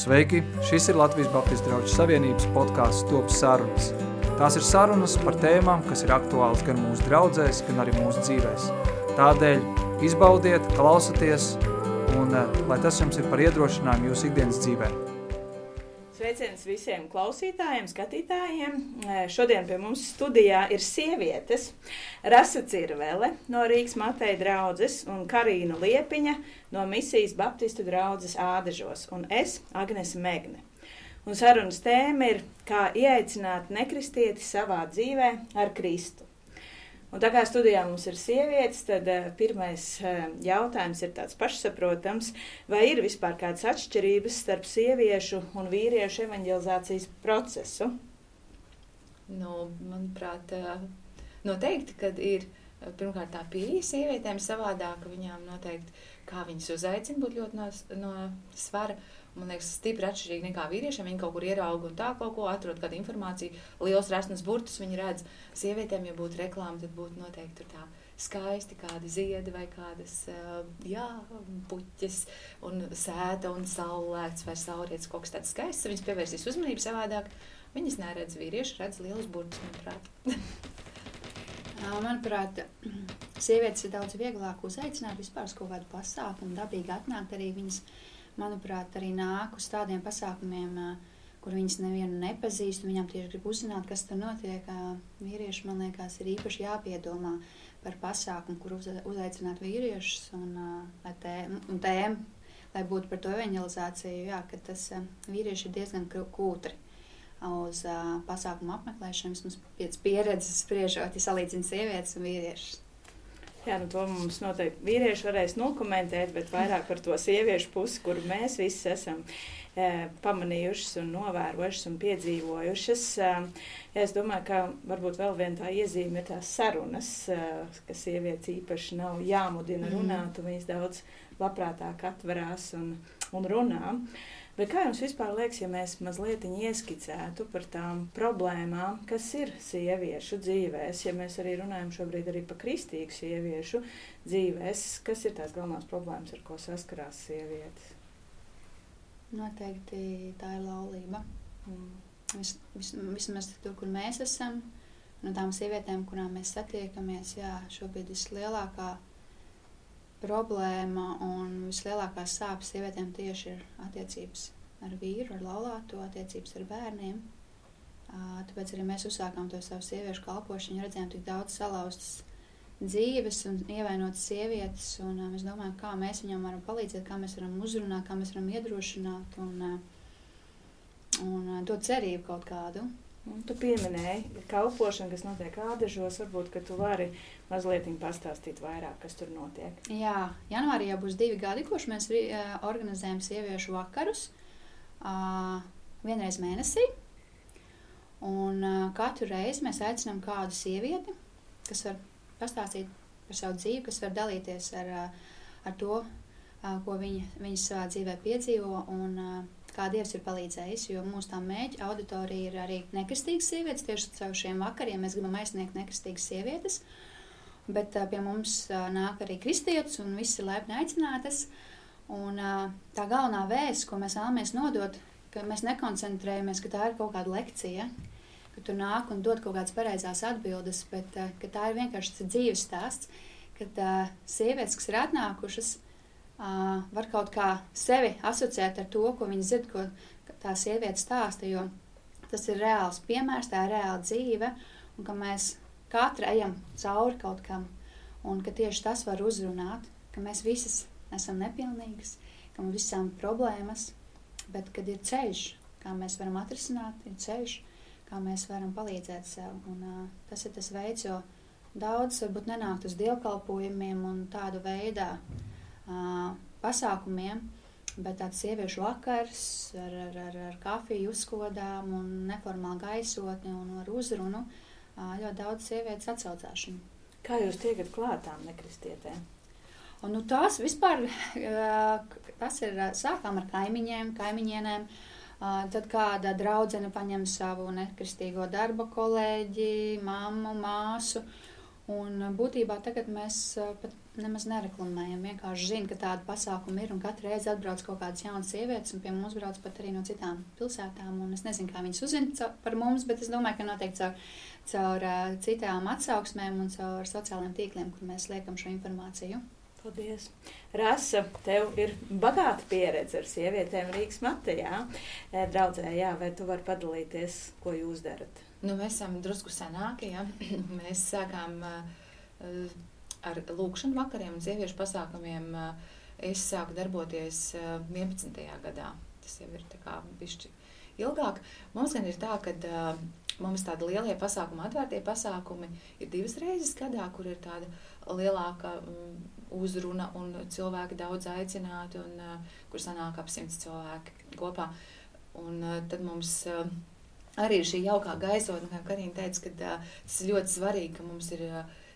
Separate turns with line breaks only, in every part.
Sveiki! Šis ir Latvijas Baptistu draugu savienības podkāsts Top sarunas. Tās ir sarunas par tēmām, kas ir aktuāls gan mūsu draudzēs, gan arī mūsu dzīvēs. Tādēļ izbaudiet, klausieties, un eh, lai tas jums ir par iedrošinājumu jūsu ikdienas dzīvēm.
Sveiciens visiem klausītājiem, skatītājiem. Šodien pie mums studijā ir sievietes. Rasa Cirvele no Rīgas Mateja draudzes un Karīna Liepiņa no Misijas Baptistu draudzes Ādežos un es, Agnese Megne. Un sarunas tēma ir, kā ieaicināt nekristieti savā dzīvē ar Kristu. Un tā kā studijā mums ir sievietes, tad uh, pirmais uh, jautājums ir tāds pašsaprotams, vai ir vispār kādas atšķirības starp sieviešu un vīriešu evanģelizācijas procesu?
Nu, manuprāt, uh, noteikti, kad ir pirmkārt tā pieeja sievietēm savādāka, viņām noteikti, kā viņas uzaicina būt ļoti no, no svara. Uh, man liekas, stipri atšķirīgi nekā vīriešiem. Viņi kaut kur ierauga un tā kaut ko atrod, kādu informāciju, liels resnas burtus viņi redz. Sievietēm, ja būtu reklāma, tad būtu noteikti tā skaisti kādi ziedi vai kādas jā, puķis un sēta un saulēkts vai saulrietis, kaut kas tāds skaists. Viņas pievērsīs uzmanību savādāk. Viņas neredz vīrieši, redz lielus burtus, manuprāt.
Manuprāt, sievietes ir daudz vieglāk uzaicināt vispār uz kaut kādu pasākumu, dabīgi atnākt arī viņas manuprāt, arī nāk uz tādiem pasākumiem, kur viņas nevienu nepazīst. Viņām tieši grib uzzināt, kas tur notiek. Vīrieši, man liekas, ir īpaši jāpiedomā par pasākumu, kur uz, uzaicināt vīriešus un, tēma, un tēma, lai būtu par to evanģelizāciju, jā, ka tas vīrieši ir diezgan kūtri uz uh, pasākumu apmeklēšanu. Vismaz pēc pieredzes spriežot, ja salīdzina sievietes un vīriešus.
Jā, nu to mums noteikti vīrieši varēs nokomentēt, bet vairāk par to sieviešu pusi, kuru mēs visi esam e, pamanījušas un novērojušas un piedzīvojušas. E, es domāju, ka varbūt vēl viena tā iezīme ir tās sarunas, e, ka sievietes īpaši nav jāmudina runāt, un viņas daudz labprātāk atverās un, un runā. E, Bet kā jums vispār liekas, ja mēs mazliet ieskicētu par tām problēmām, kas ir sieviešu dzīvēs, ja mēs arī runājam šobrīd arī par kristīgu sieviešu dzīvēs, kas ir tās galvenās problēmas, ar ko saskarās sievietes?
Noteikti tā ir laulība. Mm. Vis, vis, vismaz tur, kur mēs esam, no tām sievietēm, kurām mēs satiekamies, jā, šobrīd vislielākā problēma un vislielākā sāpes sievietēm tieši ir attiecības ar vīru, ar laulāto, attiecības ar bērniem. Tāpēc arī mēs uzsākām to savu sieviešu kalpošanu, redzējām tik daudz salauztas dzīves un ievainotas sievietes. Un, mēs domājam, kā mēs viņām varam palīdzēt, kā mēs varam uzrunāt, kā mēs varam iedrošināt un, un dot cerību kaut kādu.
Un tu pieminēji kalpošanu, kas notiek ādažos. Varbūt, ka tu vari mazliet pastāstīt vairāk, kas tur notiek.
Jā, janvārī jau būs divi gadi, kurš mēs organizējam sieviešu vakarus uh, vienreiz mēnesī. Un uh, katru reizi mēs aicinām kādu sievieti, kas var pastāstīt par savu dzīvi, kas var dalīties ar, ar to, ko viņa, viņa savā dzīvē piedzīvo. Un, uh, kā Dievs ir palīdzējis, jo mūsu tā mēģa auditorija ir arī nekristīgas sievietes. Tieši caur šiem vakariem mēs gribam aizsniegt nekristīgas sievietes, bet pie mums nāk arī kristietis un visi laipni aicinātas. Un, tā galvenā vēsts, ko mēs vēlamies nodot, ka mēs nekoncentrējamies, ka tā ir kaut kāda lekcija, ka tu nāk un dod kaut kādas pareizās atbildes, bet tā ir vienkārši dzīves stāsts, kad sievietes, kas ir atnākušas, uh, uh, var kaut kā sevi asociēt ar to, ko viņi dzird, ko tā sieviete stāsta. Jo tas ir reāls piemērs, tā ir reāla dzīve, un ka mēs katra ejam cauri kaut kam, un ka tieši tas var uzrunāt, ka mēs visas esam nepilnīgas, ka mums visām ir problēmas, bet kad ir ceļš, kā mēs varam atrisināt, ir ceļš, kā mēs varam palīdzēt sev. Un, uh, tas ir tas veids, jo daudz varbūt nenākt uz dievkalpojumiem un tādu veidā pasākumiem, bet tāds sieviešu vakars ar, ar, ar, ar kafiju uzkodām un neformālu gaisotni un ar uzrunu ļoti daudz sievietes atsaucāšanu.
Kā jūs tiekat klātām nekristietēm?
Un, nu, tās vispār, tas ir, sākām ar kaimiņiem, kaimiņienēm, tad kāda draudzene paņem savu nekristīgo darba kolēģi, mammu, māsu, Un būtībā tagad mēs pat nemaz nereklamējam. Vienkārši zinām, ka tāda pasākuma ir katru reizi atbrauc kaut kādas jaunas sievietes, un pie mums brauc pat arī no citām pilsētām. Es nezinu, kā viņas uzzina par mums, bet es domāju, ka noteikti caur, caur citām atsauksmēm un caur sociālajiem tīkliem, kur mēs liekam šo informāciju.
Paldies! Rasa, tev ir bagāta pieredze ar sievietēm Rīgas matejā. Draudzē, jā, vai tu vari padalīties, ko jūs darat?
Nu, mēs esam drusku senāki. Ja? mēs sākām uh, ar lūkšanu vakariem un sieviešu pasākumiem. Uh, es sāku darboties uh, 11. gadā. Tas jau ir bišķi ilgāk. Mums gan ir tā, ka uh, mums tādi lielie pasākumi, atvērtie pasākumi ir divas reizes gadā, kur ir tāda lielāka um, uzruna un cilvēki daudz aicināti un uh, kur sanāk ap simts cilvēki kopā. Un uh, tad mums uh, arī šī jaukā gaisotne, kā Karina teica, ka uh, tas ir ļoti svarīgi, ka mums ir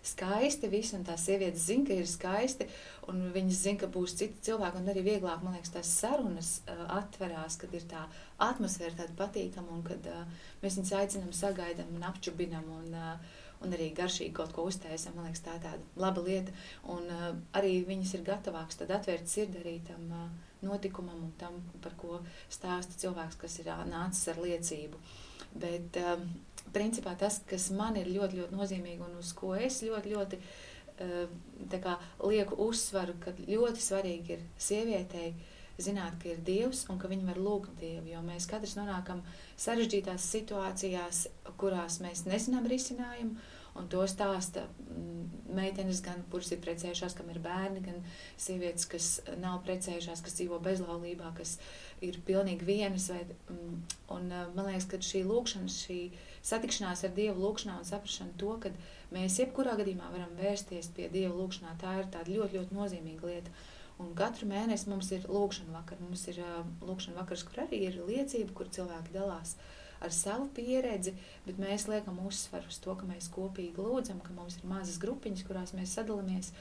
skaisti visi, un tās sievietes zina, ka ir skaisti, un viņas zina, ka būs citi cilvēki, arī vieglāk, man liekas, tās sarunas uh, atverās, kad ir tā atmosfēra tāda patīkama, un kad uh, mēs viņus aicinām, sagaidām un apčubinam, un, uh, un arī garšīgi kaut ko uztaisam, man liekas, tā ir tāda laba lieta, un uh, arī viņas ir gatavākas atvērt sirdi arī tam uh, notikumam un tam, par ko stāsta cilvēks, kas ir uh, nācis ar liecību. Uh, Bet um, principā tas, kas man ir ļoti, ļoti nozīmīgi un uz ko es ļoti, ļoti uh, kā, lieku uzsvaru, ka ļoti svarīgi ir sievietei zināt, ka ir Dievs un ka viņi var lūgt Dievu. Jo mēs katrs nonākam sarežģītās situācijās, kurās mēs nezinām risinājumu. Un to stāsta mm, meitenes, gan kuras ir precējušās, kam ir bērni, gan sievietes, kas nav precējušās, kas dzīvo bezlaulībā, kas ir pilnīgi vienas. Vai, mm, un, uh, man liekas, ka šī lūkšana, šī satikšanās ar Dievu lūkšanā un saprašana to, ka mēs jebkurā gadījumā varam vērsties pie Dieva lūkšanā, tā ir tāda ļoti, ļoti nozīmīga lieta. Un katru mēnesi mums ir lūkšana vakar. Mums ir uh, lūkšana vakars, kur arī ir liecība, kur cilvēki dalās ar savu pieredzi, bet mēs liekam uzsvaru uz to, ka mēs kopīgi lūdzam, ka mums ir mazas grupiņas, kurās mēs sadalāmies,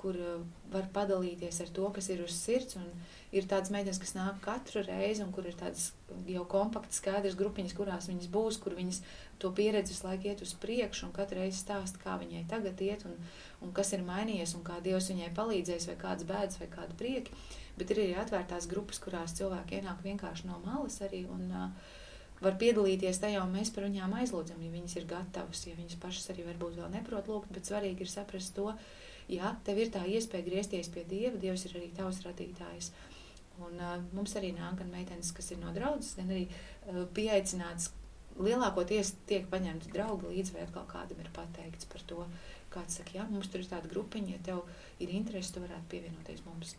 kur uh, var padalīties ar to, kas ir uz sirds. Ir tādas meitenes, kas nāk katru reizi, un kur ir tādas jau kompaktas, skaidras grupiņas, kurās viņas būs, kur viņas to pieredzi visu laiku iet uz priekšu, un katru reizi stāsta, kā viņai tagad iet, un, un kas ir mainījies, un kā Dievs viņai palīdzējis, vai kādas bēdas, vai kāda prieki. Bet ir arī atvērtās grupas, kurās cilvēki ienāk vienkārši no malas arī. Un, uh, var piedalīties tajā, un mēs par viņām aizlūdzam, ja viņas ir gatavas, ja viņas pašas arī varbūt vēl neprot lūgt, bet svarīgi ir saprast to, ja tev ir tā iespēja griezties pie Dieva, Dievs ir arī tavs radītājs. Un, uh, mums arī nāk gan meitenes, kas ir no draudzes, gan arī uh, pieaicināts. Lielākoties tiek paņemti draugi līdzi, vai atkal kādam ir pateikts par to, kāds saka, jā, mums tur ir tāda grupiņa, ja tev ir interesi, tu varētu pievienoties mums.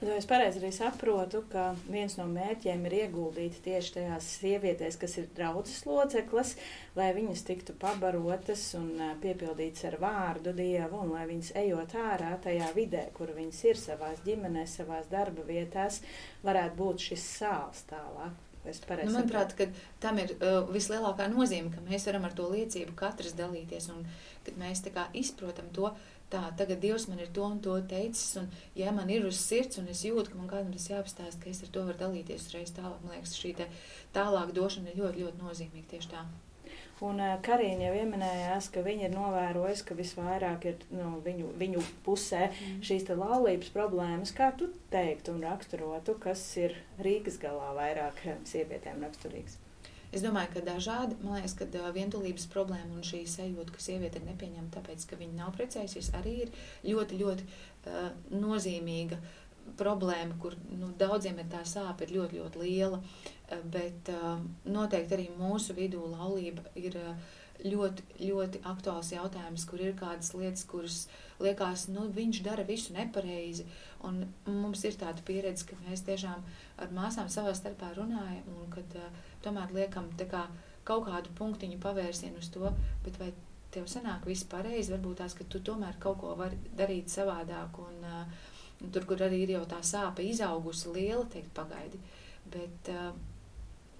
Nu, es pareizi arī saprotu, ka viens no mērķiem ir ieguldīt tieši tajās sievietēs, kas ir draudzes loceklas, lai viņas tiktu pabarotas un piepildītas ar vārdu Dievu, un lai viņas ejot ārā tajā vidē, kur viņas ir savās ģimenēs, savās darba vietās, varētu būt šis sāls tālāk.
Nu, manuprāt, tam ir uh, vislielākā nozīme, ka mēs varam ar to liecību katrs dalīties un kad mēs izprotam to, uh, tā, tagad Dievs man ir to un to teicis, un ja man ir uz sirds, un es jūtu, ka man kādam tas jāapstāst, ka es ar to varu dalīties uzreiz tālāk, man liekas, šī tālāk došana ir ļoti, ļoti nozīmīga tieši tā.
Un uh, Karina jau pieminējās, ka viņa ir novērojusi, ka visvairāk ir nu, viņu, viņu pusē mm. šīs laulības problēmas. Kā tu teiktu un raksturotu, kas ir Rīgas galā vairāk sievietēm raksturīgs?
Es domāju, ka dažādi, man liekas, ka vientulības problēma un šī sajūta, ka sieviete ir nepieņemta tāpēc, ka viņa nav precējusies, arī ir ļoti, ļoti uh, nozīmīga problēma, kur nu, daudziem ir tā sāpe ir ļoti, ļoti liela. Uh, bet uh, noteikti arī mūsu vidū laulība ir uh, ļoti, ļoti aktuāls jautājums, kur ir kādas lietas, kuras liekas, nu, viņš dara visu nepareizi. Un mums ir tāda pieredze, ka mēs tiešām ar māsām savā starpā runājam un kad uh, tomēr liekam kā, kaut kādu punktiņu pavērsienu uz to, bet vai tev sanāk viss pareizi, varbūt tās, ka tu tomēr kaut ko vari darīt savādāk, un, uh, tur, kur arī ir jau tā sāpe izaugusi liela, teikt, pagaidi, bet uh,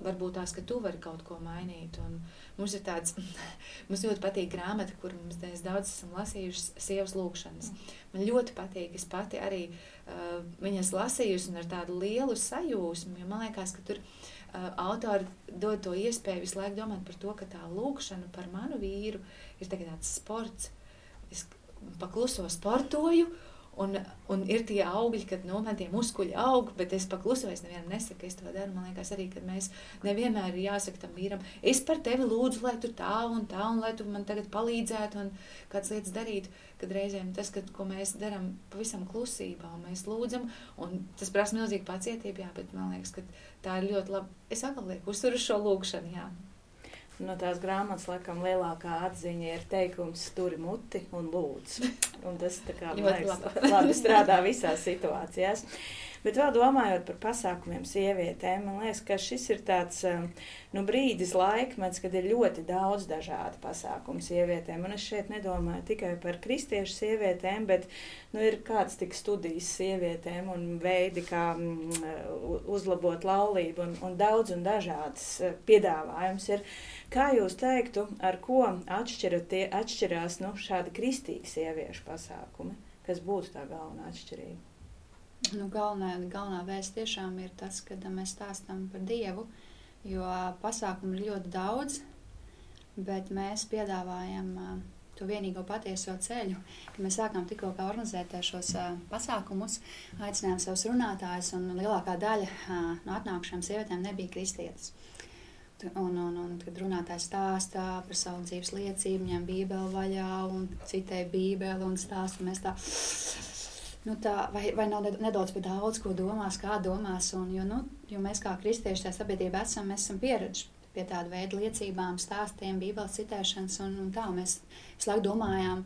varbūt tās, ka tu vari kaut ko mainīt, un mums ir tāds, mums ļoti patīk grāmata, kur mums daudz esam lasījuši sievas lūkšanas. Man ļoti patīk, es pati arī uh, viņas lasījusi un ar tādu lielu sajūsmu, jo man liekas, ka tur, uh, autori dod to iespēju visu laiku domāt par to, ka tā lūkšana par manu vīru ir tāds sports. es pakluso sportoju, Un, un ir tie augļi, kad nu, man tie muskuļi aug, bet es paklusu, es nevienam nesaku, es to daru. Man liekas, arī, ka mēs nevienmēr ir jāsaka tam vīram, es par tevi lūdzu, lai tu tā un tā, un lai tu man tagad palīdzētu un kādas lietas darītu. Kad reizēm tas, kad, ko mēs darām pavisam klusībā, un mēs lūdzam, un tas prasa milzīgi pacietību, jā, bet man liekas, ka tā ir ļoti labi. Es atkal lieku uzturu šo lūgšanu, jā.
No tās grāmatas, laikam, lielākā atziņa ir teikums, turi muti un lūdzu. Un tas tā kā liekas, labi strādā visās situācijās. Bet vēl domājot par pasākumiem sievietēm, man liekas, ka šis ir tāds um, nu, brīdis, laikmets, kad ir ļoti daudz dažādu pasākumu sievietēm. Un es šeit nedomāju tikai par kristiešu sievietēm, bet nu, ir kādas tik studijas sievietēm un veidi, kā mm, uzlabot laulību un, un daudz un dažādas uh, piedāvājums ir. Kā jūs teiktu, ar ko atšķirās nu, šādi kristīgi sieviešu pasākumi? Kas būtu tā galvenā atšķirība?
Nu, galvenā, galvenā vēsts tiešām ir tas, ka mēs stāstām par Dievu, jo pasākumu ir ļoti daudz, bet mēs piedāvājam uh, to vienīgo patieso ceļu. Kad mēs sākām tikko organizēt šos uh, pasākumus, aicinājām savus runātājus, un lielākā daļa uh, no atnākušām sievietēm nebija kristietas. Un, un, un kad runātājs stāstā par savu dzīves liecību, ņem bībeli vaļā un citē bībeli un stāsta, mēs tā, nu tā, vai, vai nav nedaudz par daudz, ko domās, kā domās, un, jo, nu, jo mēs kā kristieši tajā sabiedrībā esam, mēs esam pieraduši pie tāda veida liecībām, stāstiem, bībeles citēšanas, un, un tā mēs visu laiku domājām,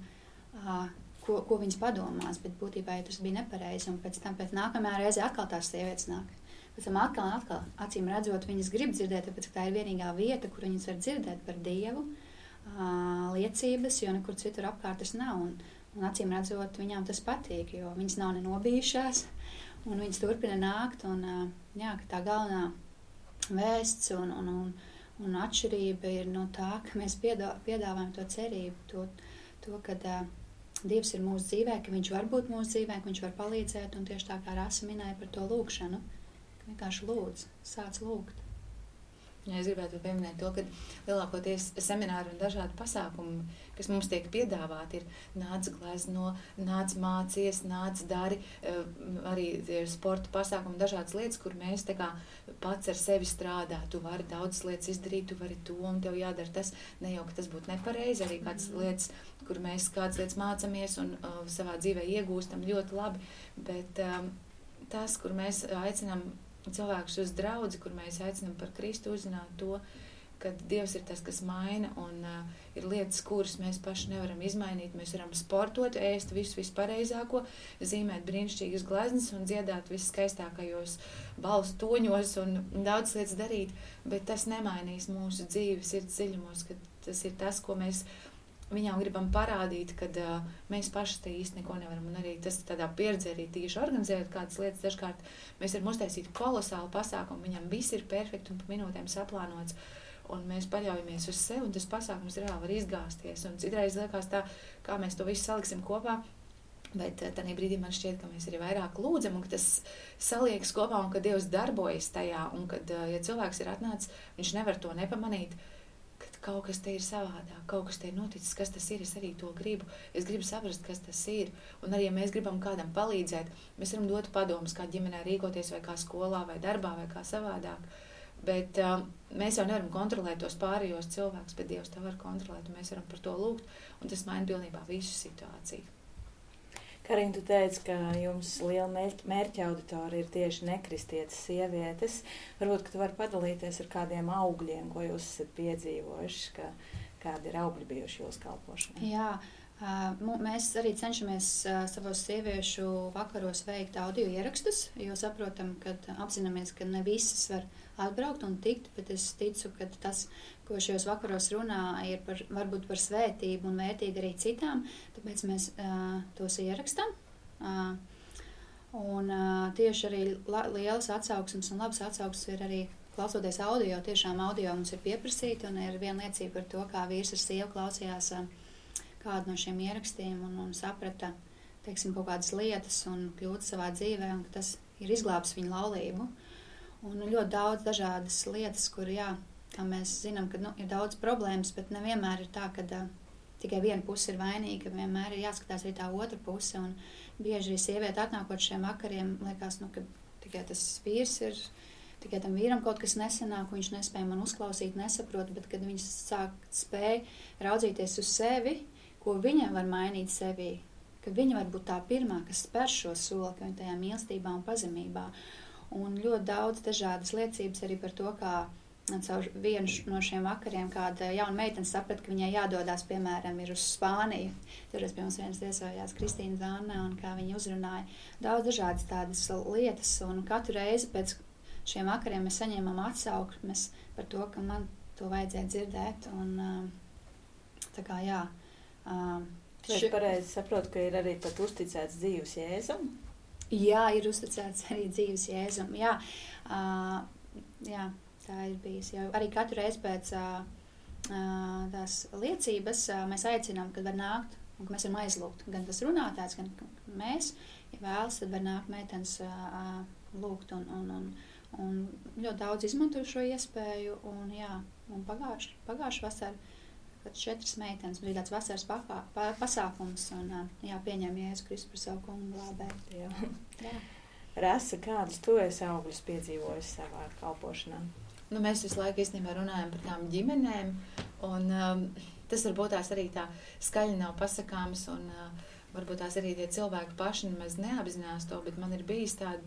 uh, ko, ko viņas padomās, bet būtībā ja tas bija nepareizi, un pēc tam pēc nākamajā reizē atkal tās sievietes nāk Pēc tam atkal, un atkal, acīm redzot, viņas grib dzirdēt, tāpēc tā ir vienīgā vieta, kur viņas var dzirdēt par Dievu liecības, jo nekur citur apkārt tas nav. Un, un acīm redzot, viņām tas patīk, jo viņas nav nenobijušās, un viņas turpina nākt. Un, jā, tā galvenā vēsts un, un, un, un atšķirība ir no tā, ka mēs piedāvājam to cerību, to, to kad uh, Dievs ir mūsu dzīvē, ka Viņš var būt mūsu dzīvē, ka Viņš var palīdzēt, un tieši tā kā Rasa minēja par to lūgšanu. Vienkārši lūdzu, sāc lūgt.
Ja es gribētu pieminēt to, ka lielākoties semināri un dažādi pasākumi, kas mums tiek piedāvāti, ir nāc glezno, nāc mācies, nāc dari, eh, arī sporta pasākumi, dažādas lietas, kur mēs kā pats ar sevi strādā. Tu vari daudzas lietas izdarīt, tu vari to un tev jādara tas. Ne jau, ka tas būtu nepareizi, arī kādas mm. lietas, kur mēs kādas lietas mācāmies un uh, savā dzīvē iegūstam ļoti labi, bet um, tas, kur mēs aicinām cilvēkus uz draugu, kur mēs aicinām par Kristu uzzināt to, ka Dievs ir tas, kas maina, un uh, ir lietas, kuras mēs paši nevaram izmainīt. Mēs varam sportot, ēst visu vispareizāko, zīmēt brīnišķīgas gleznas un dziedāt viskaistākajos balss toņos un daudz lietas darīt, bet tas nemainīs mūsu dzīves sirds dziļumos, ka tas ir tas, ko mēs viņām gribam parādīt, ka uh, mēs paši te īsti neko nevaram. Un arī tas tādā pieredzē, arī tīši organizējot kādas lietas, dažkārt mēs varam uztaisīt kolosālu pasākumu, viņam viss ir perfekti un pa minūtēm saplānots. Un mēs paļaujamies uz sevi, un tas pasākums reāli var izgāzties. Un citreiz liekas tā, kā mēs to visu saliksim kopā. Bet tajā brīdī man šķiet, ka mēs arī vairāk lūdzam, un tas saliekas kopā, un ka Dievs darbojas tajā. Un kad ja cilvēks ir atnācis, viņš nevar to nepamanīt. Uh, kaut kas te ir savādāk, kaut kas te ir noticis, kas tas ir. Es arī to gribu. Es gribu saprast, kas tas ir. Un arī, ja mēs gribam kādam palīdzēt, mēs varam dot padomus, kā ģimenē rīkoties, vai kā skolā, vai darbā, vai kā savādāk. Bet um, mēs jau nevaram kontrolēt tos pārējos cilvēkus, bet Dievs to var kontrolēt, un mēs varam par to lūgt, tas maina pilnībā visu situāciju.
Karina, tu teici, ka jums liela mērķa auditorija ir tieši nekristietas sievietes. Varbūt, ka tu vari padalīties ar kādiem augļiem, ko jūs esat piedzīvojuši, ka, kādi ir augļi bijuši jūsu kalpošanā.
Jā, mēs arī cenšamies savos sieviešu vakaros veikt audio ierakstus, jo saprotam, ka apzināmies, ka ne visas var atbraukt un tikt, bet es ticu, ka tas, ko šajos vakaros runā, ir par, varbūt par svētību un vērtīgi arī citām, tāpēc mēs uh, tos ierakstam. Uh, un uh, tieši arī la, lielas atsauksmes un labas atsauksmes ir arī klausoties audio, tiešām audio mums ir pieprasīti un ir viena liecība par to, kā vīrs ar sievu klausījās uh, kādu no šiem ierakstiem un, un saprata, teiksim, kaut kādas lietas un kļūda savā dzīvē, un tas ir izglābs viņu laulību. Uh, Un ļoti daudz dažādas lietas, kur, jā, kā mēs zinām, ka nu, ir daudz problēmas, bet nevienmēr ir tā, ka uh, tikai viena puse ir vainīga, vienmēr ir jāskatās arī tā otra puse. Un bieži arī sieviete atnākot šiem vakariem, liekas, nu, ka tikai tas vīrs ir. Tikai tam vīram kaut kas nesenāk, viņš nespēja man uzklausīt, nesaprot, bet kad viņš sāk spēj raudzīties uz sevi, ko viņa var mainīt sevī, ka viņa var būt tā pirmā, kas spēr šo soli, ka viņa tajā mīlestībā un pazemībā. Un ļoti daudz dažādas liecības arī par to, kā caur vienu no šiem vakariem kāda jauna meitene saprata, ka viņai jādodas, piemēram, uz Spāniju. Tur pie mums viens viesojās Kristīna Zāna, un kā viņa uzrunāja daudz dažādas tādas lietas. Un katru reizi pēc šiem vakariem mēs saņēmām atsauksmes par to, ka man to vajadzēja dzirdēt. Un, tā kā jā.
Es ši... pareizi saprotu, ka ir arī pat uzticēts dzīves jēzum.
Jā, ir uzticēts arī dzīves jēzum. Jā, uh, jā Tā ir bijis jau arī katru reizi pēc uh, tās liecības uh, mēs aicinām, kad var nākt, un mēs varam aizlūgt. Gan tas runātājs, gan mēs, ja vēlas, tad var nākt meitenes uh, lūgt un, un, un, un ļoti daudz izmanto šo iespēju. Un, jā, un pagājuši, pagājuši vasarā pat četras meitenes. Bija tāds vasaras pakā, pa, pasākums, un jā, pieņēma Jēzu Kristu par savu kungu glābēju.
Rasa, kādus tu esi augļus piedzīvojis savā kalpošanā?
nu, mēs visu laiku īstenībā runājam par tām ģimenēm. Un, um, tas varbūt tās arī tā skaļi nav pasakāms. Un, uh, varbūt tās arī tie cilvēki paši nemaz neapzinās to, bet man ir bijis tād,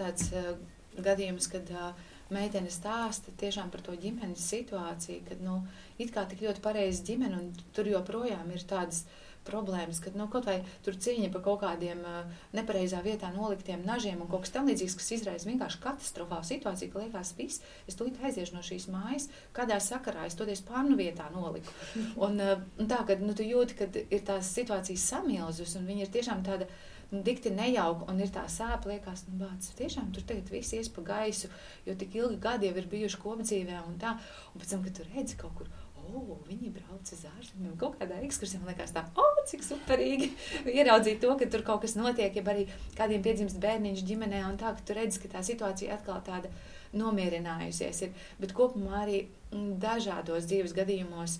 tāds uh, gadījums, kad uh, meitene stāsta tiešām par to ģimenes situāciju, kad nu, it kā tik ļoti pareizi ģimene, un tur joprojām ir tādas uh, problēmas, kad nu, kaut vai tur cīņa par kaut kādiem uh, nepareizā vietā noliktiem nažiem un kaut kas tamlīdzīgs, kas izraisa vienkārši katastrofālu situāciju, ka liekas, viss, es tūlīt aiziešu no šīs mājas, kādā sakarā es toties pannu vietā noliku. Un, uh, un tā, kad nu, tu jūti, ka ir tās situācijas samilzus un viņi ir tiešām tāda nu, dikti nejauka un ir tā sāpe, liekas, nu, bāc, tiešām tur tagad viss ies pa gaisu, jo tik ilgi gadi jau ir bijuši kopdzīvē un tā. Un pēc tam, kad tu redzi kaut kur, oh, viņi brauc uz ārzemēm, kaut kādā ekskursijā. Man liekas, tā, oh, cik superīgi ieraudzīt to, ka tur kaut kas notiek, ja arī kādiem piedzimst bērniņš ģimenē, un tā, ka tu redz, ka tā situācija atkal tāda nomierinājusies ir. Bet kopumā arī mm, dažādos dzīves gadījumos,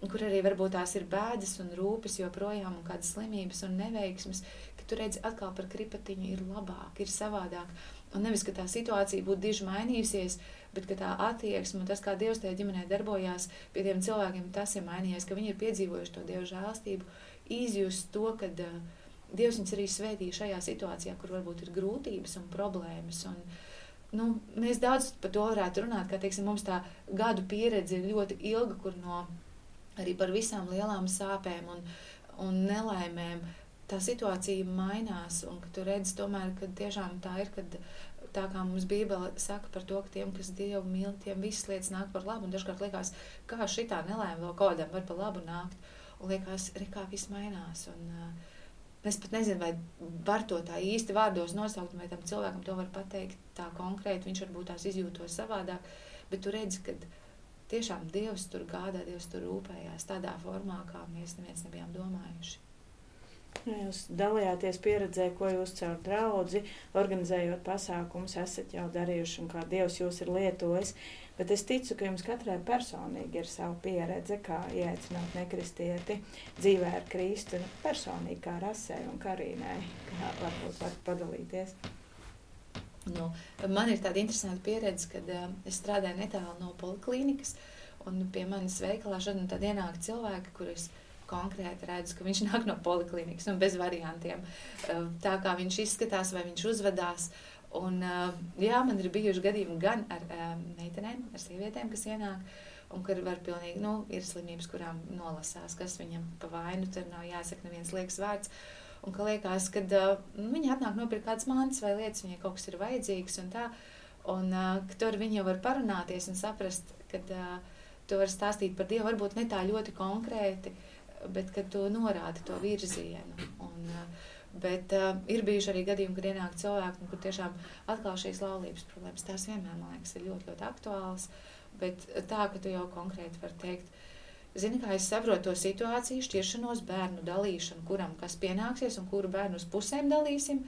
kur arī varbūt tās ir bēdas un rūpes joprojām, un kādas slimības un neveiksmes, tu redz atkal par kripatiņu ir labāk, ir savādāk. Un nevis, ka tā situācija būtu diži mainījusies, bet tā attieksme un tas, kā Dievs tajā ģimenē darbojās pie tiem cilvēkiem, tas ir mainījies, ka viņi ir piedzīvojuši to Dieva žēlstību, izjust to, ka uh, Dievs viņus arī svētīja šajā situācijā, kur varbūt ir grūtības un problēmas. Un, nu, mēs daudz par to varētu runāt, ka teiksim, mums tā gadu pieredze ir ļoti ilga, kur no arī par visām lielām sāpēm un, un nelaimēm tā situācija mainās, un ka tu redzi tomēr, ka tiešām tā ir, kad tā kā mums Bībele saka par to, ka tiem, kas Dievu mīl, tiem visas lietas nāk par labu. Un dažkārt liekas, kā šitā nelēma vēl kādam var par labu nākt. Un liekas, re, kā viss mainās. Un, uh, es pat nezinu, vai var to tā īsti vārdos nosaukt, vai tam cilvēkam to var pateikt tā konkrēti. Viņš varbūt tās izjūtos savādāk. Bet tu redzi, ka tiešām Dievs tur gādā, Dievs tur rūpējās tādā formā, kā mēs neviens nebijām domājuši.
Nu, jūs dalījāties pieredzē, ko jūs caur draugu, organizējot pasākumus, esat jau darījuši un kā Dievs jūs ir lietojis. Bet es ticu, ka jums katrai personīgi ir sava pieredze, kā ieaicināt nekristieti dzīvē ar Kristu, personīgi kā rasē un karīnai. Kā varbūt var padalīties.
Nu, man ir tāda interesanta pieredze, kad uh, es strādāju netālu no poliklīnikas, un pie manis veikalā šodien ienāk cilvēki, kurus konkrēti redzu, ka viņš nāk no poliklinikas un bez variantiem. Eh, tā kā viņš izskatās vai viņš uzvedās. Un, eh, jā, man ir bijuši gadījumi gan ar eh, meitenēm, ar sievietēm, kas ienāk, un kur var pilnīgi, nu, ir slimības, kurām nolasās, kas viņam pa vainu, tur nav jāsaka neviens liekas vārds. Un ka liekas, ka uh, viņi atnāk nopirkt kādas mantas vai lietas, viņai kaut kas ir vajadzīgs un tā. Un ka tur viņi jau var parunāties un saprast, ka uh, tu vari stāstīt par Dievu varbūt ne tā ļoti konkrēti, uh, bet kad tu norādi to virzienu. Un, eh, bet uh, ir bijuši arī gadījumi, kad ienāk cilvēki, kur tiešām atkal šīs laulības problēmas, tās vienmēr, man liekas, ir ļoti, ļoti aktuālas. Bet tā, ka tu jau konkrēti vari teikt, zini, kā es saprotu to situāciju, šķiršanos, bērnu dalīšanu, kuram kas pienāksies un kuru bērnu uz pusēm dalīsim.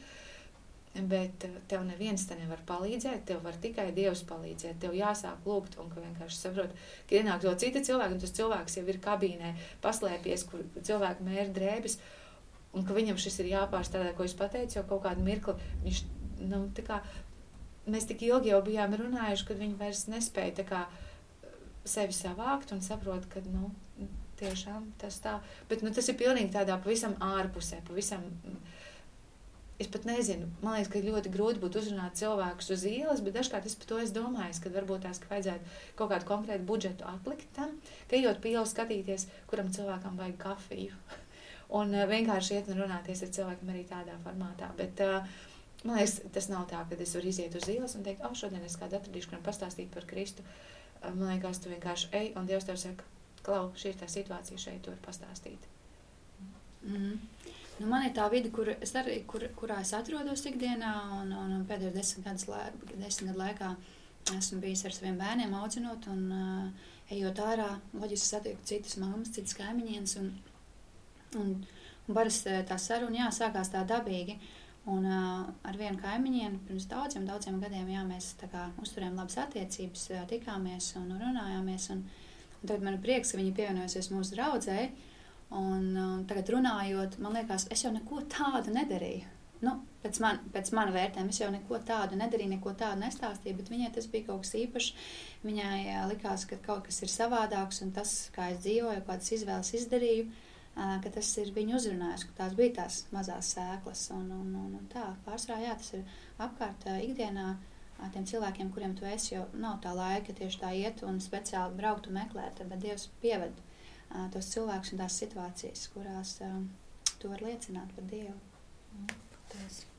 Bet uh, tev neviens te nevar palīdzēt, tev var tikai Dievs palīdzēt. Tev jāsāk lūgt, un ka vienkārši saprot, ka ienāk to cita cilvēka, un tas cilvēks jau ir kabīnē, paslēpies, kur cilvēku mēra drēbes, un ka viņam šis ir jāpārstrādā, ko es pateicu, jau kaut kādu mirkli. Viņš, nu, kā mēs tik ilgi jau bijām runājuši, kad viņi vairs nespēja kā, sevi savākt un saprot, ka nu, tiešām tas tā. Bet nu, tas ir pilnīgi tādā pavisam ārpusē, pavisam. Es pat nezinu, man liekas, ka ļoti grūti būtu uzrunāt cilvēkus uz ielas, bet dažkārt es par to esmu domājis, ka varbūt tās ka vajadzētu kaut kādu konkrētu budžetu atlikt tam, ka ejot pie ielas skatīties, kuram cilvēkam vajag kafiju. un uh, vienkārši iet un runāties ar cilvēkiem arī tādā formātā. Bet, uh, Man liekas, tas nav tā, ka es varu iziet uz ielas un teikt, oh, šodien es kādu atradīšu, kuram pastāstīt par Kristu. Man liekas, tu vienkārši ej, un Dievs tev saka, klau, šī ir tā situācija šeit, tu vari pastāstīt.
Mm. Nu, man ir tā vide, kur es arī, kur, kurā es atrodos ikdienā, un, un, un pēdējos desmit lai, desmit gadu laikā esmu bijis ar saviem bērniem, audzinot, un uh, ejot ārā, loģiski satieku citas mammas, citas kaimiņienes, un, un, un parasti tā saruna, jā, sākās tā dabīgi. Un uh, ar vienu kaimiņienu pirms daudziem, daudziem gadiem jā, mēs kā, uzturējām labas attiecības, tikāmies un runājāmies. Un, un tagad man ir prieks, ka viņi pievienojusies mūsu draudzēji. Un, un tagad runājot, man liekas, es jau neko tādu nedarīju. Nu, pēc, man, pēc mana vērtējuma es jau neko tādu nedarīju, neko tādu nestāstīju, bet viņai tas bija kaut kas īpašs. Viņai uh, likās, ka kaut kas ir savādāks un tas, kā es dzīvoju, kādas izvēles izdarīju. Uh, ka tas ir viņu uzrunājis, ka tās bija tās mazās sēklas. Un, un, un, un tā pārsvarā jā, tas ir apkārt ikdienā tiem cilvēkiem, kuriem tu esi, jo nav tā laika tieši tā iet un speciāli braukt un meklēt, bet Dievs pieved tos cilvēkus un tās situācijas, kurās tu vari liecināt par Dievu.
Mm.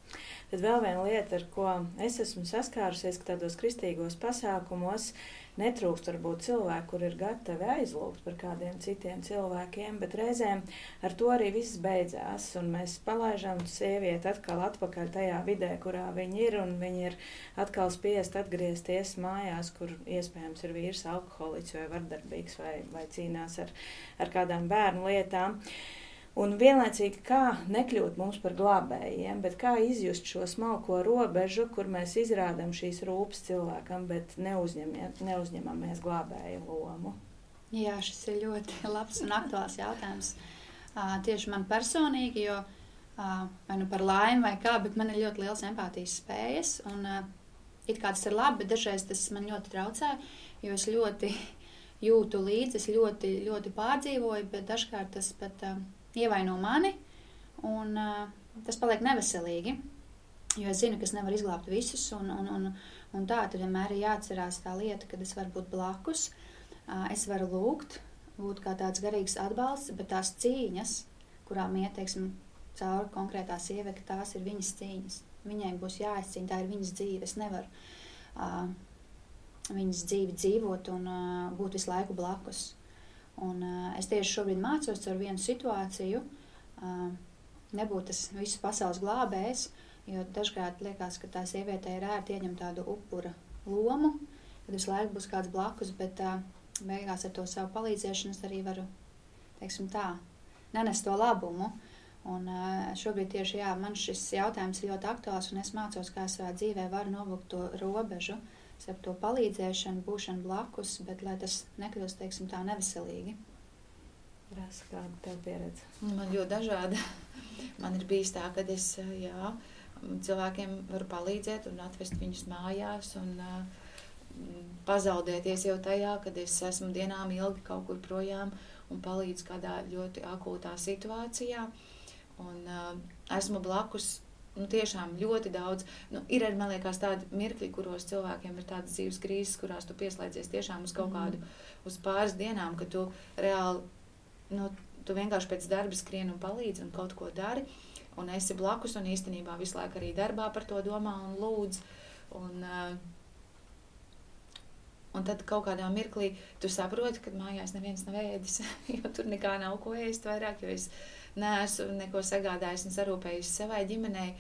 Tad vēl viena lieta, ar ko es esmu saskārusies, ka tādos kristīgos pasākumos netrūkst varbūt cilvēku, kur ir gatavi aizlūgt par kādiem citiem cilvēkiem, bet reizēm ar to arī viss beidzās. Un mēs palaižam sievieti atkal atpakaļ tajā vidē, kurā viņa ir, un viņa ir atkal spiest atgriezties mājās, kur iespējams ir vīrs alkoholiķis vai vardarbīgs vai, vai cīnās ar, ar kādām bērnu lietām. Uh, Un vienlaicīgi, kā nekļūt mums par glābējiem, bet kā izjust šo smalko robežu, kur mēs izrādām šīs rūpes cilvēkam, bet neuzņemamies glābēju lomu.
Jā, šis ir ļoti labs un aktuāls jautājums. Uh, tieši man personīgi, jo uh, vai nu par laimi vai kā, bet man ir ļoti liels empātijas spējas. Un, uh, it kā tas ir labi, bet dažreiz tas man ļoti traucē, jo es ļoti jūtu līdzi, es ļoti, ļoti pārdzīvoju, bet dažkārt tas pat. Uh, ievaino mani, un uh, tas paliek neveselīgi. Jo es zinu, ka es nevaru izglābt visus, un, un, un, un tā tad vienmēr ir jāatcerās tā lieta, ka es varu būt blakus, uh, es varu lūgt, būt kā tāds garīgs atbalsts, bet tās cīņas, kurām iet, cauri konkrētā sieviete, tās ir viņas cīņas. Viņai būs jāizcīna, tā ir viņas dzīve. Es nevaru uh, viņas dzīvi dzīvot un uh, būt visu laiku blakus. Un, uh, es tieši šobrīd mācos ar vienu situāciju, uh, nebūt tas visu pasaules glābējs, jo dažkārt liekas, ka tā sieviete ir ērti ieņemt tādu upura lomu, kad visu laiku būs kāds blakus, bet uh, beigās ar to savu palīdzēšanu es arī varu, teiksim tā, nenest to labumu. Un uh, šobrīd tieši jā, man šis jautājums ir ļoti aktuāls, un es mācos, kā savā dzīvē varu novilkt to robežu, uh, ar to palīdzēšanu, būšanu blakus, bet lai tas nekļūst, teiksim, tā neveselīgi.
Rasa, kāda tev pieredze?
Man ļoti dažāda. Man ir bijis tā, ka es jā, cilvēkiem varu palīdzēt un atvest viņus mājās un pazaudēties jau tajā, kad es esmu dienām ilgi kaut kur projām un palīdzu kādā ļoti akūtā situācijā. Un, uh, esmu blakus nu, tiešām ļoti daudz. Nu, ir arī, man liekas, tādi mirkļi, kuros cilvēkiem ir tādas dzīves krīzes, kurās tu pieslēdzies tiešām uz kaut mm. kādu, uz pāris dienām, ka tu reāli, nu, tu vienkārši pēc darba skrien un palīdzi un kaut ko dari. Un esi blakus, un īstenībā visu laiku arī darbā par to domā un lūdz. Un, uh, Un tad kaut kādā mirklī tu saproti, ka mājās neviens nav ēdis, jo tur nekā nav ko ēst vairāk, jo es neesmu neko sagādājis un sarūpējis savai ģimenei.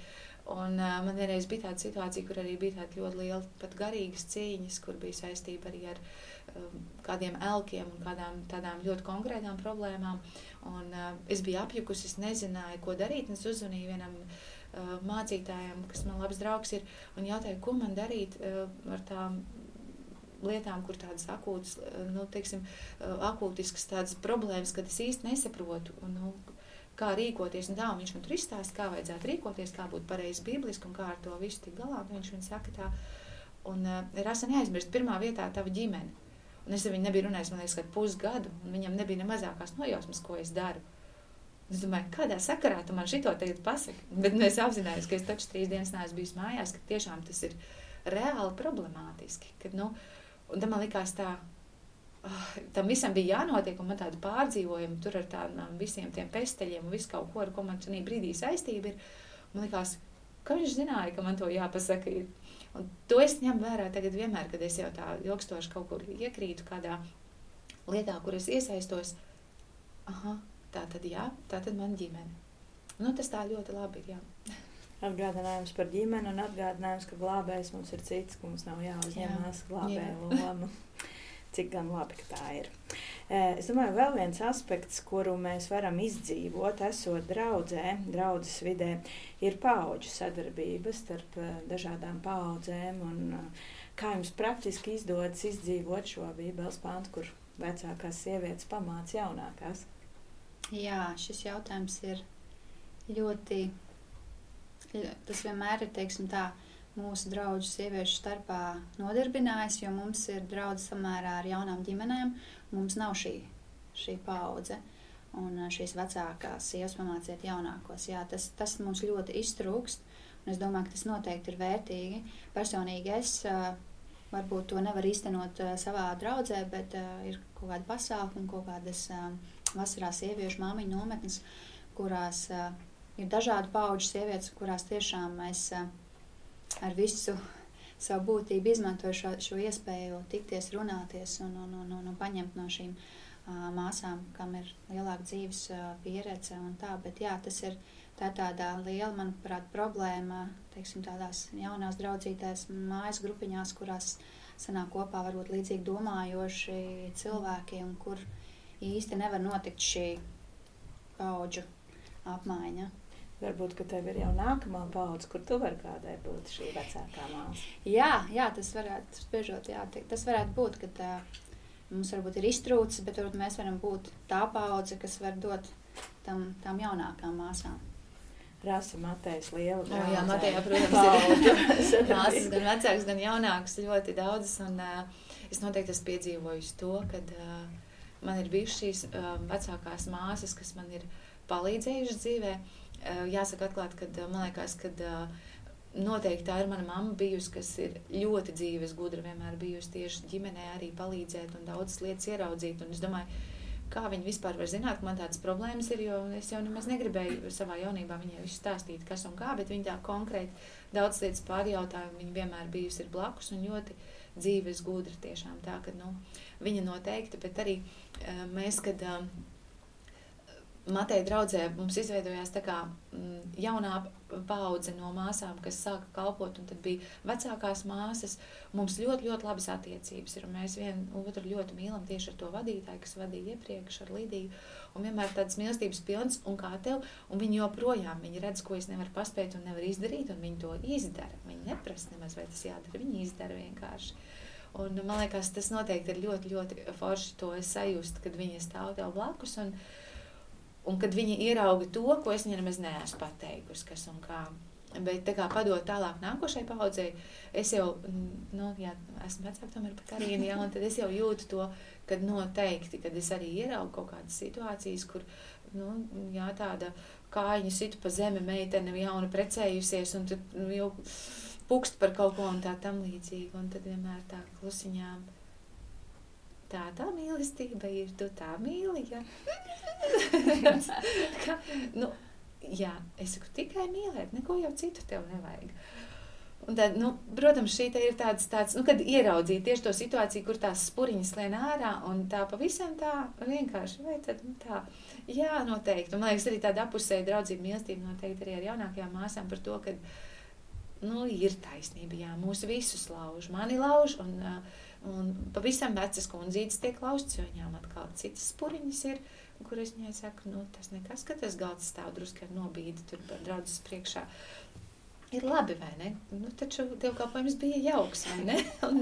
Un, uh, man vienreiz bija tāda situācija, kur arī bija tāda ļoti liela, pat garīgas cīņas, kur bija saistība arī ar um, kādiem elkiem un kādām tādām ļoti konkrētām problēmām. Un, uh, es biju apjukusi, es nezināju, ko darīt. Es uzzvanīju vienam uh, mācītājām, kas man labs draugs ir, un jautāju, ko man darīt uh, ar tām lietām, kur tādas akūtas, nu, teiksim, akūtiskas tādas problēmas, kad es īsti nesaprotu, un, nu, kā rīkoties. Un tā, un viņš man tur izstāsta, kā vajadzētu rīkoties, kā būt pareizi bibliski un kā ar to visu tik galā. Un viņš man saka tā, un uh, rasa neaizmirst, pirmā vietā tava ģimene. Un es ar viņu nebiju runājis, man liekas, kad pusgadu, un viņam nebija ne mazākās nojausmas, ko es daru. Es domāju, kādā sakarā tu man šito tagad pasaki? Bet nu, es apzinājos, ka es taču trīs dienas neesmu bijis mājās, ka tiešām tas ir reāli problemātiski. Kad, nu, un tam man likās tā, tam visam bija jānotiek, un man tāda pārdzīvojuma tur ar tādiem visiem tiem pesteļiem un visu kaut ko, ar ko man šī brīdī saistība ir. Man likās, ka viņš zināja, ka man to jāpasaka. Ir. Un to es ņemu vērā tagad vienmēr, kad es jau tā ilgstoši kaut kur iekrītu kādā lietā, kur es iesaistos. Aha, tā tad jā, tā tad man ģimene. Nu, tas tā ļoti labi ir, jā.
Atgādinājums par ģimeni un atgādinājums, ka glābējs mums ir cits, ka mums nav jāuzņemās glābēja loma. Cik gan labi, tā ir. Es domāju, vēl viens aspekts, kuru mēs varam izdzīvot, esot draudzē, draudzes vidē, ir paudžu sadarbība starp dažādām paudzēm. Un, kā jums praktiski izdodas izdzīvot šo bībeles pāntu, kur vecākās sievietes pamāca jaunākās?
Jā, šis jautājums ir ļoti, tas vienmēr ir, teiksim tā, mūsu draugu sieviešu starpā nodarbinājis, jo mums ir draugi samērā ar jaunām ģimenēm. Mums nav šī, šī paudze. Un šīs vecākās sievas pamāciet jaunākos. Jā, tas, tas mums ļoti iztrūkst. Es domāju, ka tas noteikti ir vērtīgi. Personīgi es varbūt to nevaru īstenot savā draudzē, bet ir kaut kāda pasākuma, kaut kādas vasarā sieviešu māmiņu nometnes, kurās ir dažādu pauģu sievietes, kurās tiešām mēs ar visu savu būtību izmantoju šo, šo iespēju tikties, runāties un, un, un, un, un paņemt no šīm uh, māsām, kam ir lielāka dzīves uh, pieredze un tā. Bet jā, tas ir tā tāda liela, manuprāt, problēma, teiksim, tādās jaunās draudzītēs mājas grupiņās, kurās sanāk kopā varbūt līdzīgi domājoši cilvēki un kur īsti nevar notikt šī paudžu apmaiņa.
Varbūt, ka tev ir jau nākamā paudze, kur tu vari kādai būt šī vecākā māsa.
Jā, jā tas varētu, spriežot, jā, tas varētu būt, ka tā, mums varbūt ir iztrūcis, bet varbūt mēs varam būt tā paudze, kas var dot tam, tām jaunākām māsām.
Rasa Matejas liela.
O, jā, Matejā, protams, ir māsas gan vecākas, gan jaunākas ļoti daudzas, un uh, es noteikti esmu piedzīvojis to, kad uh, man ir bijušas šīs uh, vecākās māsas, kas man ir palīdzējušas dzīvē. Uh, Eh, jāsaka atklāti, ka eh, man liekas, ka eh, noteikti tā ir mana mamma bijusi, kas ir ļoti dzīves, gudra, vienmēr bijusi tieši ģimenē arī palīdzēt un daudzas lietas ieraudzīt. Un es domāju, kā viņi vispār var zināt, ka man tādas problēmas ir, jo es jau nemaz negribēju savā jaunībā viņai visu stāstīt, kas un kā, bet viņi tā konkrēti daudz lietas pārjautāja, un viņa vienmēr bijusi ir blakus un ļoti dzīves gudra tiešām tā, ka, nu, viņa noteikti, bet arī mēs, kad Mateja draudzē mums izveidojās tā kā mm, jaunā paudze no māsām, kas sāka kalpot, un tad bija vecākās māsas. Mums ļoti, ļoti labas attiecības ir, un mēs vienu otru ļoti mīlam tieši ar to vadītāju, kas vadīja iepriekš ar Lidiju, un vienmēr tādas mīlestības pilns, un kā tev, un viņi joprojām, viņi redz, ko es nevaru paspēt un nevaru izdarīt, un viņi to izdara. Viņi neprasa nemaz, vai tas jādara, viņi izdara vienkārši. Un man liekas, tas noteikti ir ļoti, ļoti forši to sajust, kad viņi stāv tev blakus, un, uh, Un kad viņi ierauga to, ko es viņiem nemaz neesmu pateikusi, kas un kā. Bet kā padot tālāk nākošai paudzei, es jau, nu, jā, esmu vecāka tomēr par Karīnu, jā, un tad es jau jūtu to, kad noteikti, kad es arī ieraugu kaut kādas situācijas, kur, nu, jā, tāda kājiņa situ pa zemi meitene jauna precējusies, un tad nu, jau pukst par kaut ko un tā tam līdzīgi, un tad vienmēr tā klusiņām tā, tā mīlestība ir, tu tā mīli, ja? ka, nu, jā, es saku, tikai mīlēt, neko jau citu tev nevajag. Un tad, nu, protams, šī ir tāds, tāds nu, kad ieraudzīt tieši to situāciju, kur tās spuriņas lien ārā, un tā pavisam tā vienkārši, vai tad, nu, tā, jā, noteikti. Un, man liekas, arī tāda apusēja draudzība mīlestība noteikti arī ar jaunākajām māsām par to, ka nu, ir taisnība, jā, mūsu visus lauž, mani lauž, un, un pavisam vecas kundzītes tiek laužtas, jo viņām atkal citas spuriņas ir, kur es viņai saku, nu, tas nekas, ka tas galds stāv drusku ar nobīdi tur draudzes priekšā. Ir labi, vai ne? Nu, taču dievkalpojums bija jauks, vai ne? Un,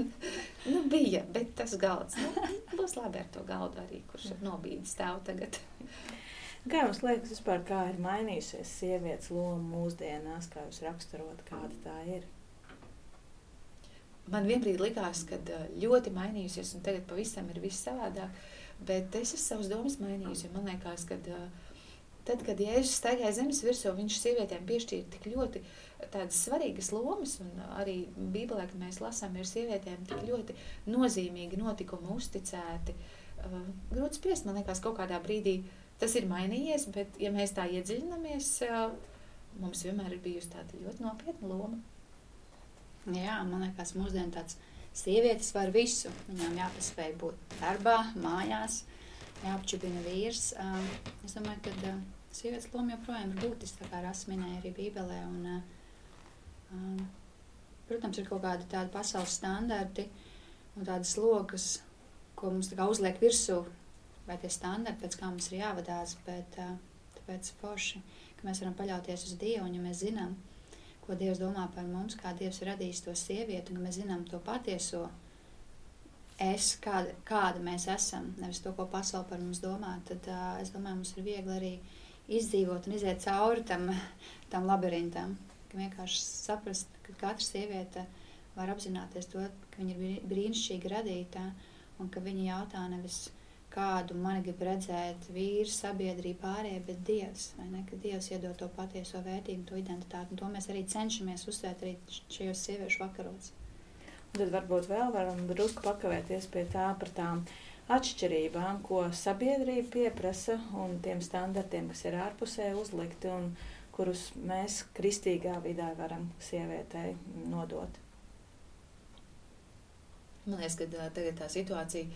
nu, bija, bet tas galds, nu, būs labi ar to galdu arī, kurš ar nobīdi stāv tagad.
Kā jums liekas, vispār, kā ir mainījusies sievietes loma mūsdienās, kā jūs raksturot, kāda tā ir?
Man vienbrīd likās, ka ļoti mainījusies, un tagad pavisam ir viss savādāk, bet es esmu savas domas mainījusi. Man liekas, ka tad, kad Jēzus staigāja zemes virsū, viņš sievietēm piešķīra tik ļoti tādas svarīgas lomas, un arī Bībelē, kad mēs lasām, ir sievietēm tik ļoti nozīmīgi notikumi uzticēti. Grūti spriest, man liekas, kaut kādā brīdī Tas ir mainījies, bet, ja mēs tā iedziļināmies, mums vienmēr ir bijusi tāda ļoti nopietna loma.
Jā, man liekas, mūsdienās tāds sievietes var visu. Viņām jāpaspēj būt darbā, mājās, jāapčubina vīrs. Es domāju, ka sievietes loma joprojām ir būtiska, kā Rasa minēja arī Bībelē. Un, protams, ir kaut kādi tādi pasaules standarti un tādas logas, ko mums uzliek virsū vai tie standarti, pēc kā mums ir jāvadās, bet tāpēc forši, ka mēs varam paļauties uz Dievu, un ja mēs zinām, ko Dievs domā par mums, kā Dievs ir radījis to sievieti, un ka mēs zinām to patieso es, kāda, kāda mēs esam, nevis to, ko pasaule par mums domā, tad uh, es domāju, mums ir viegli arī izdzīvot un iziet cauri tam, tam labirintam. Ka vienkārši saprast, ka katra sieviete var apzināties to, ka viņa ir brīnišķīgi radīta un ka viņa jautā nevis kādu mani grib redzēt vīrs, sabiedrība, pārējie, bet Dievs, vai ne, ka Dievs iedod to patieso vērtību, to identitāti, un to mēs arī cenšamies uzsvērt arī šajos sieviešu vakaros.
Un tad varbūt vēl varam drusku pakavēties pie tā par tām atšķirībām, ko sabiedrība pieprasa un tiem standartiem, kas ir ārpusē uzlikti un kurus mēs kristīgā vidē varam sievietei nodot.
Man liekas, ka tagad tā situācija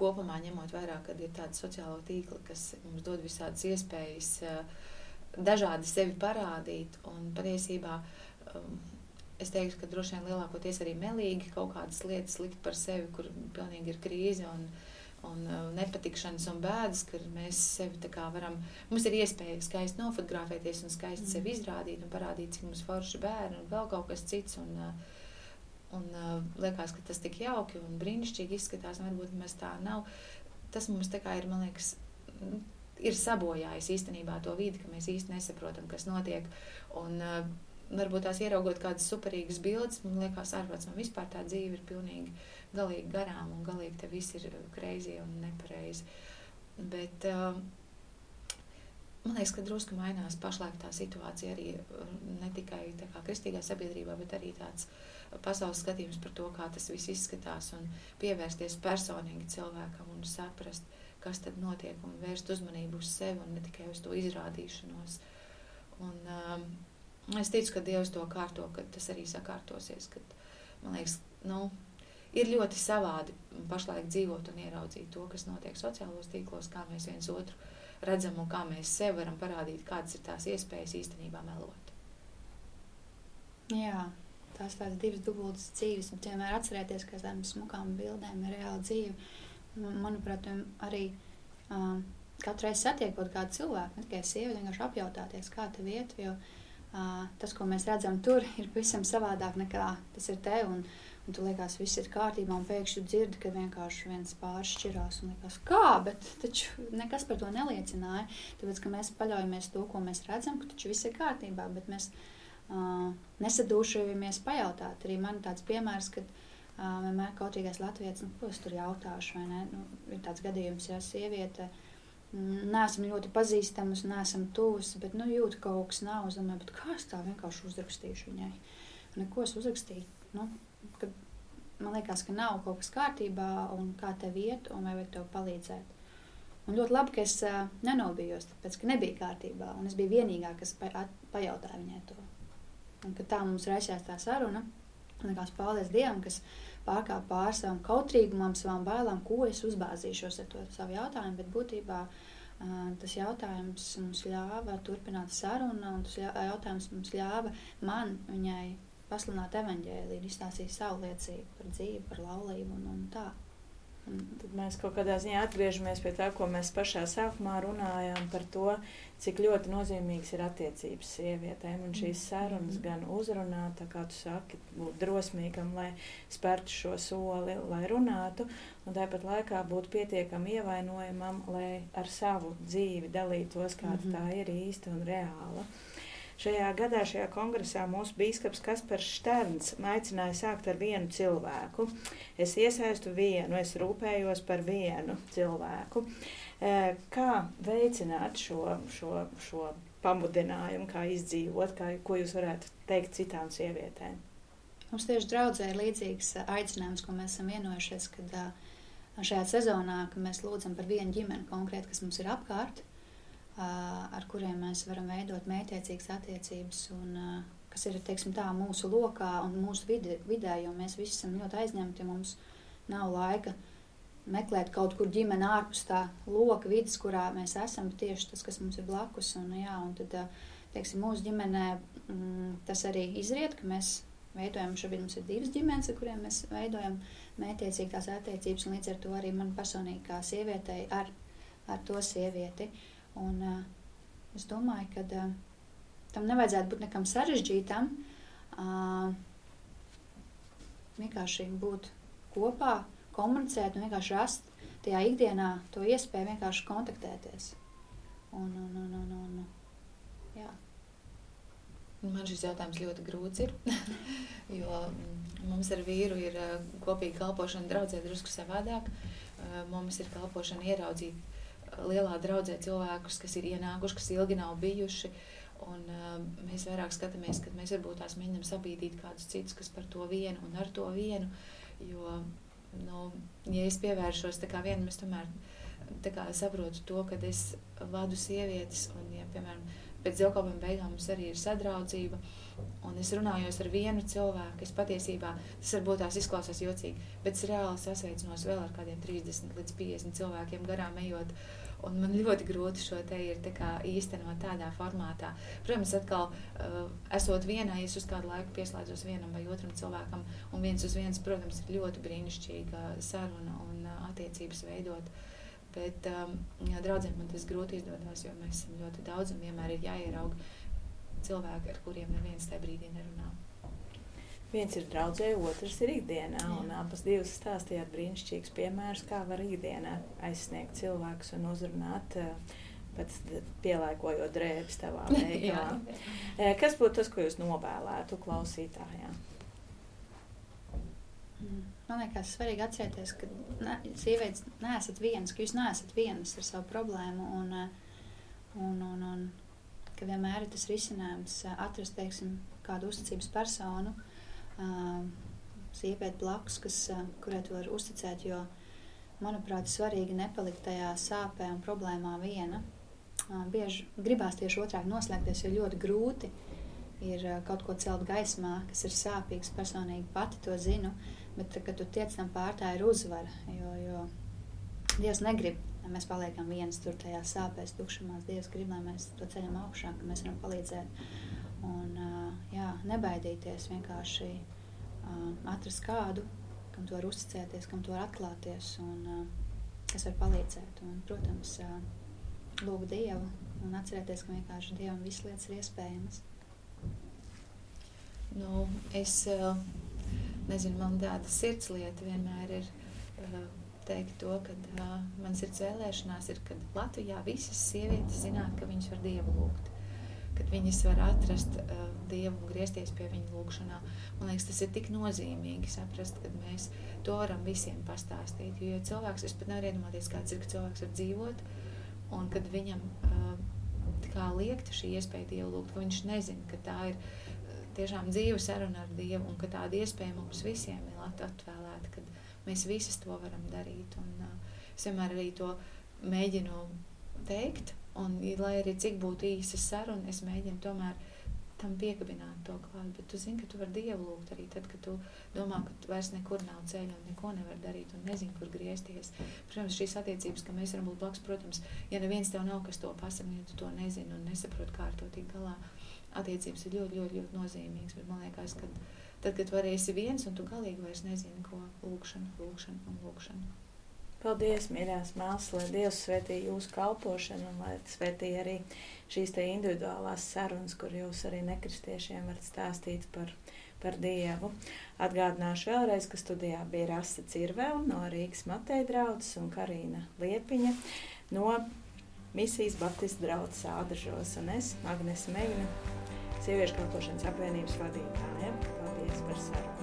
kopumā ņemot vērā, ka ir tādi sociālo tīkli, kas mums dod visādas iespējas eh, dažādi sevi parādīt. Un patiesībā um, es teiktu, ka droši vien lielākoties arī melīgi kaut kādas lietas likt par sevi, kur pilnīgi ir krīze un, un uh, nepatikšanas un bēdas, kur mēs sevi varam, mums ir iespēja skaisti nofotografēties un skaisti mm. sevi izrādīt un parādīt, cik mums forši bērni un vēl kaut kas cits. Un, uh, Un uh, liekas, ka tas tik jauki un brīnišķīgi izskatās, un varbūt mēs tā nav. Tas mums tā kā ir, man liekas, ir sabojājis īstenībā to vidi, ka mēs īsti nesaprotam, kas notiek. Un, uh, varbūt tās ieraugot kādas superīgas bildes, man liekas, ārprāts man vispār tā dzīve ir pilnīgi galīgi garām un galīgi te viss ir kreizi un nepareizi. Bet uh, man liekas, ka drusku mainās pašlaik tā situācija arī ne tikai kā kristīgā sabiedrībā, bet arī tāds uh, pasaules skatījums par to, kā tas viss izskatās, un pievērsties personīgi cilvēkam un saprast, kas tad notiek, un vērst uzmanību uz sevi un ne tikai uz to izrādīšanos. Un, um, es ticu, ka Dievs to kārto, ka tas arī sakārtosies. Kad, man liekas, nu, ir ļoti savādi pašlaik dzīvot un ieraudzīt to, kas notiek sociālos tīklos, kā mēs viens otru redzam un kā mēs sev varam parādīt, kādas ir tās iespējas īstenībā melot.
Jā, tās tādas divas dubultas dzīves, un vienmēr atcerēties, ka tādām smukām bildēm ir reāla dzīve. Manuprāt, arī um, katru reizi satiekot kādu cilvēku, ne tikai sievieti, vienkārši apjautāties, kā tev iet, jo uh, tas, ko mēs redzam tur, ir pavisam savādāk nekā tas ir te, un, un tu liekas, viss ir kārtībā, un pēkšņi dzirdi, ka vienkārši viens pāris šķirās, un liekas, kā, bet taču nekas par to neliecināja, tāpēc, ka mēs paļaujamies to, ko mēs redzam, ka taču viss ir kārtībā, bet mēs uh, nesadūšojamies pajautāt. Arī man tāds piemērs, kad uh, vienmēr kautrīgais latviečs, nu, ko es tur jautāšu, vai ne? Nu, ir tāds gadījums, ja sieviete. Nesam ļoti pazīstamas, nesam tuvas, bet nu, jūtu, ka kaut kas nav. Es domāju, kā es tā vienkārši uzrakstīšu viņai. Neko es uzrakstīju. Nu, kad man liekas, ka nav kaut kas kārtībā, un kā tev iet, un vai vajag tev palīdzēt. Un ļoti labi, ka es uh, nenobijos, tāpēc, ka nebija kārtībā, un es biju vienīgā, kas pa, at, pajautāja viņai to. Un tā mums raisījās tā saruna, likās paldies Dievam, kas pārkāpa pār savam kautrīgumam, savām bailām, ko es uzbāzīšos ar to savu jautājumu, bet būtībā tas jautājums mums ļāva turpināt sarunu, un tas jautājums mums ļāva man viņai pasludināt evaņģēliju, izstāstīt savu liecību par dzīvi, par laulību un, un tā.
Tad mēs kaut kādā ziņā atgriežamies pie tā, ko mēs pašā sākumā runājām par to, cik ļoti nozīmīgas ir attiecības sievietēm. Un šīs sarunas
Mhm.
gan uzrunāt, kā tu saki, būt drosmīgam, lai spērtu šo soli, lai runātu, un tāpat laikā būt pietiekami ievainojamam, lai ar savu dzīvi dalītos, kāda
Mhm.
tā ir īsta un reāla. Šajā gadā, šajā kongresā, mūsu biskups Kaspars Šterns aicināja sākt ar vienu cilvēku. Es iesaistu vienu, es rūpējos par vienu cilvēku. Eh, Kā veicināt šo, šo, šo pamudinājumu, kā izdzīvot, kā, ko jūs varētu teikt citām sievietēm?
Mums tieši draudzē ir līdzīgs ā, aicinājums, ko mēs esam vienojušies, kad ā, šajā sezonā, kad mēs lūdzam par vienu ģimeni konkrēti, kas mums ir apkārt, ar kuriem mēs varam veidot mētiecīgas attiecības un kas ir, teiksim tā, mūsu lokā un mūsu vide, vidē, jo mēs visi esam ļoti aizņemti, mums nav laika meklēt kaut kur ģimeni ārpus tā loka vidas, kurā mēs esam, tieši tas, kas mums ir blakus, un jā, un tad, teiksim, mūsu ģimenē mm, tas arī izriet, ka mēs veidojam, šobrīd mums ir divas ģimenes, ar kuriem mēs veidojam mētiecīgi tās attiecības, un līdz ar to arī man personīgi kā sievietei ar, ar to sievieti. Un uh, es domāju, ka uh, tam nevajadzētu būt nekam sarežģītam, uh, vienkārši būt kopā, komunicēt un vienkārši rast tajā ikdienā to iespēju vienkārši kontaktēties. Un, un, un, un, un, jā.
Man šis jautājums ļoti grūts ir, jo mm, mums ar vīru ir kopīga kalpošana draudzē drusku savādāk. Mums ir kalpošana ieraudzīt lielā draudzē cilvēkus, kas ir ienākuši, kas ilgi nav bijuši. Un, uh, mēs vairāk skatāmies, kad mēs varbūt tās mēģinām sabīdīt kādus citus, kas par to vienu un ar to vienu. Jo, nu, ja es pievēršos vienam, es tomēr kā saprotu to, ka es vadu sievietes un, ja, piemēram, pēc dievkalpojuma beigām mums arī ir sadraudzība. Un es runāju ar vienu cilvēku. Es patiesībā tas varbūt tās izklausās jocīgi, bet es reāli sasveicinos vēl ar kādiem 30 līdz 50 cilvēkiem garām ejot. Un man ļoti grūti šo te ir tā īstenot tādā formātā. Protams, atkal uh, esot vienā, es uz kādu laiku pieslēdzos vienam vai otram cilvēkam, un viens uz viens, protams, ir ļoti brīnišķīga saruna un uh, attiecības veidot. Bet um, jā, draudzēm man tas grūti izdodas, jo mēs esam ļoti daudz un vienmēr ir jāierauga cilvēki, ar kuriem neviens tajā brīdī nerunā.
Viens ir draudzē, otrs ir ikdienā. Abas divas stāstījāt brīnišķīgs piemērs, kā var ikdienā aizsniegt cilvēkus un uzrunāt, eh, pēc pielāgojot drēbes tavā veidā. Eh, Kas būtu tas, ko jūs novēlētu klausītājām?
Mm. Man liekas, svarīgi atcerēties, ka ne, sievietes neesat vienas, ka jūs neesat vienas ar savu problēmu. Un, eh, un, un, un ka vienmēr ir tas risinājums atrast teiksim, kādu uzticības personu, uh, sievieti blakus, kas, kurai tu vari uzticēt. Jo, manuprāt, svarīgi nepalikt tajā sāpē un problēmā viena. Bieži gribās tieši otrādi noslēgties, jo ļoti grūti ir kaut ko celt gaismā, kas ir sāpīgs. Personīgi pati to zinu. Bet, kad tu tiec tam pār, tā ir uzvara. Jo, jo Dievs negrib, lai mēs paliekam viens tur tajā sāpēs, tukšumā. Dievs grib, lai mēs to ceļam augšā, ka mēs varam palīdzēt. Un, nebaidīties, vienkārši uh, atrast kādu, kam tu vari uzticēties, kam tu vari atklāties un uh, kas var palīdzēt. Un, protams, uh, lūgt Dievu un atcerēties, ka vienkārši Dievam visas lietas ir iespējamas.
Nu, es uh, nezinu, man tāda sirdslieta vienmēr ir uh, teikt to, ka uh, man sirds vēlēšanās ir, ka Latvijā visas sievietes zinātu, ka viņas var Dievu lūgt. Kad viņas var atrast uh, Dievu un griezties pie viņa lūgšanā. Man liekas, tas ir tik nozīmīgi saprast, ka mēs to varam visiem pastāstīt. Jo ja cilvēks, es pat nevaru iedomāties, kāds ir, cilvēks var dzīvot, un kad viņam uh, kā liekta šī iespēja Dievu lūgt, viņš nezina, ka tā ir uh, tiešām dzīva saruna ar Dievu, un ka tāda iespēja mums visiem ir at- atvēlēta, kad mēs visas to varam darīt. Un, uh, es vienmēr arī to mēģinu teikt, un lai arī cik būtu īsa saruna, es mēģinu tomēr tam piekabināt to klāt. Bet tu zini, ka tu vari Dievu lūgt arī tad, kad tu domā, ka tu vairs nekur nav ceļa un neko nevar darīt un nezini, kur griezties. Protams, šīs attiecības, ka mēs varam būt blakus, protams, ja neviens tev nav, kas to pasaka, tu to nezini un nesaproti, kā ar to tikt galā. attiecības ir ļoti, ļoti, ļoti nozīmīgas. Bet man liekas, ka tad, kad esi viens un tu galīgi vairs nezini, ko lūkšana, lūkšana un lūkšana.
Paldies, mīļās māsas, lai Dievs svētī jūsu kalpošanu un lai svētī arī šīs te individuālās sarunas, kur jūs arī nekristiešiem varat stāstīt par, par Dievu. Atgādināšu vēlreiz, ka studijā bija Rasa Cirvēl no Rīgas Matei draudzes un Karīna Liepiņa no Misijas Baptistu draudzes Ādažos un es, Agnes Meina, sieviešu kalpošanas apvienības vadītāja. Paldies par sarunu!